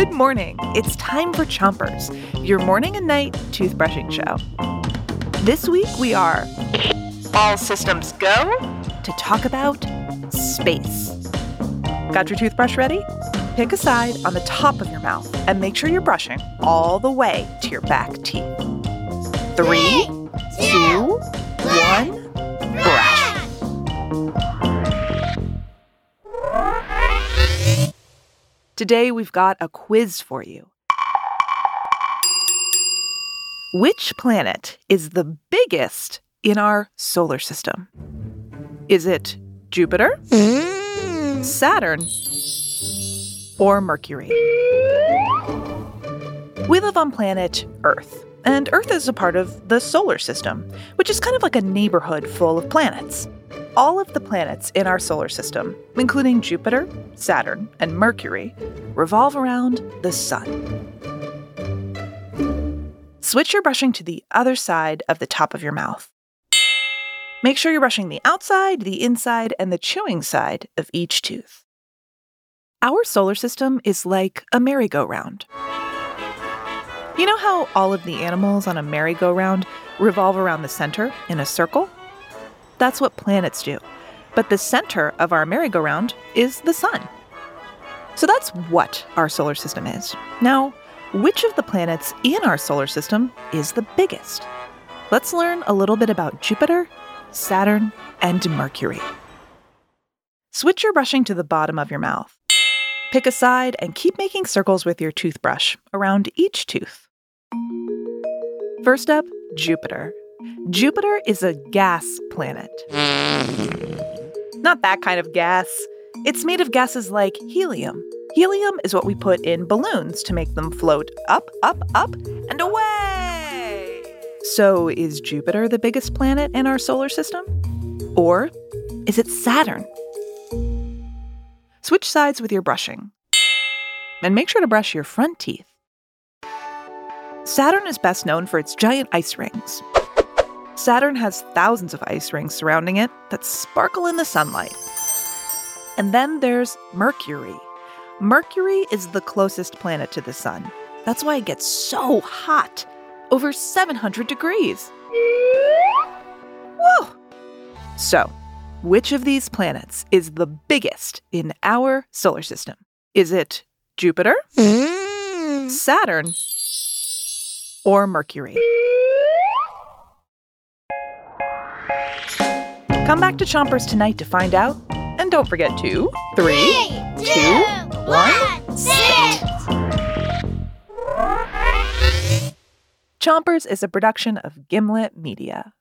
Good morning. It's time for Chompers, your morning and night toothbrushing show. This week we are all systems go to talk about space. Got your toothbrush ready? Pick a side on the top of your mouth and make sure you're brushing all the way to your back teeth. Three, Today we've got a quiz for you. Which planet is the biggest in our solar system? Is it Jupiter, mm. Saturn, or Mercury? We live on planet Earth, and Earth is a part of the solar system, which is kind of like a neighborhood full of planets. All of the planets in our solar system, including Jupiter, Saturn, and Mercury, revolve around the sun. Switch your brushing to the other side of the top of your mouth. Make sure you're brushing the outside, the inside, and the chewing side of each tooth. Our solar system is like a merry-go-round. You know how all of the animals on a merry-go-round revolve around the center in a circle? That's what planets do. But the center of our merry-go-round is the sun. So that's what our solar system is. Now, which of the planets in our solar system is the biggest? Let's learn a little bit about Jupiter, Saturn, and Mercury. Switch your brushing to the bottom of your mouth. Pick a side and keep making circles with your toothbrush around each tooth. First up, Jupiter. Jupiter is a gas planet. Not that kind of gas. It's made of gases like helium. Helium is what we put in balloons to make them float up, up, up, and away. So, is Jupiter the biggest planet in our solar system? Or is it Saturn? Switch sides with your brushing. And make sure to brush your front teeth. Saturn is best known for its giant ice rings. Saturn has thousands of ice rings surrounding it that sparkle in the sunlight. And then there's Mercury. Mercury is the closest planet to the sun. That's why it gets so hot over 700 degrees. Whoa! So, which of these planets is the biggest in our solar system? Is it Jupiter, mm. Saturn, or Mercury? Come back to Chompers tonight to find out. And don't forget to three, two, one, sit! Chompers is a production of Gimlet Media.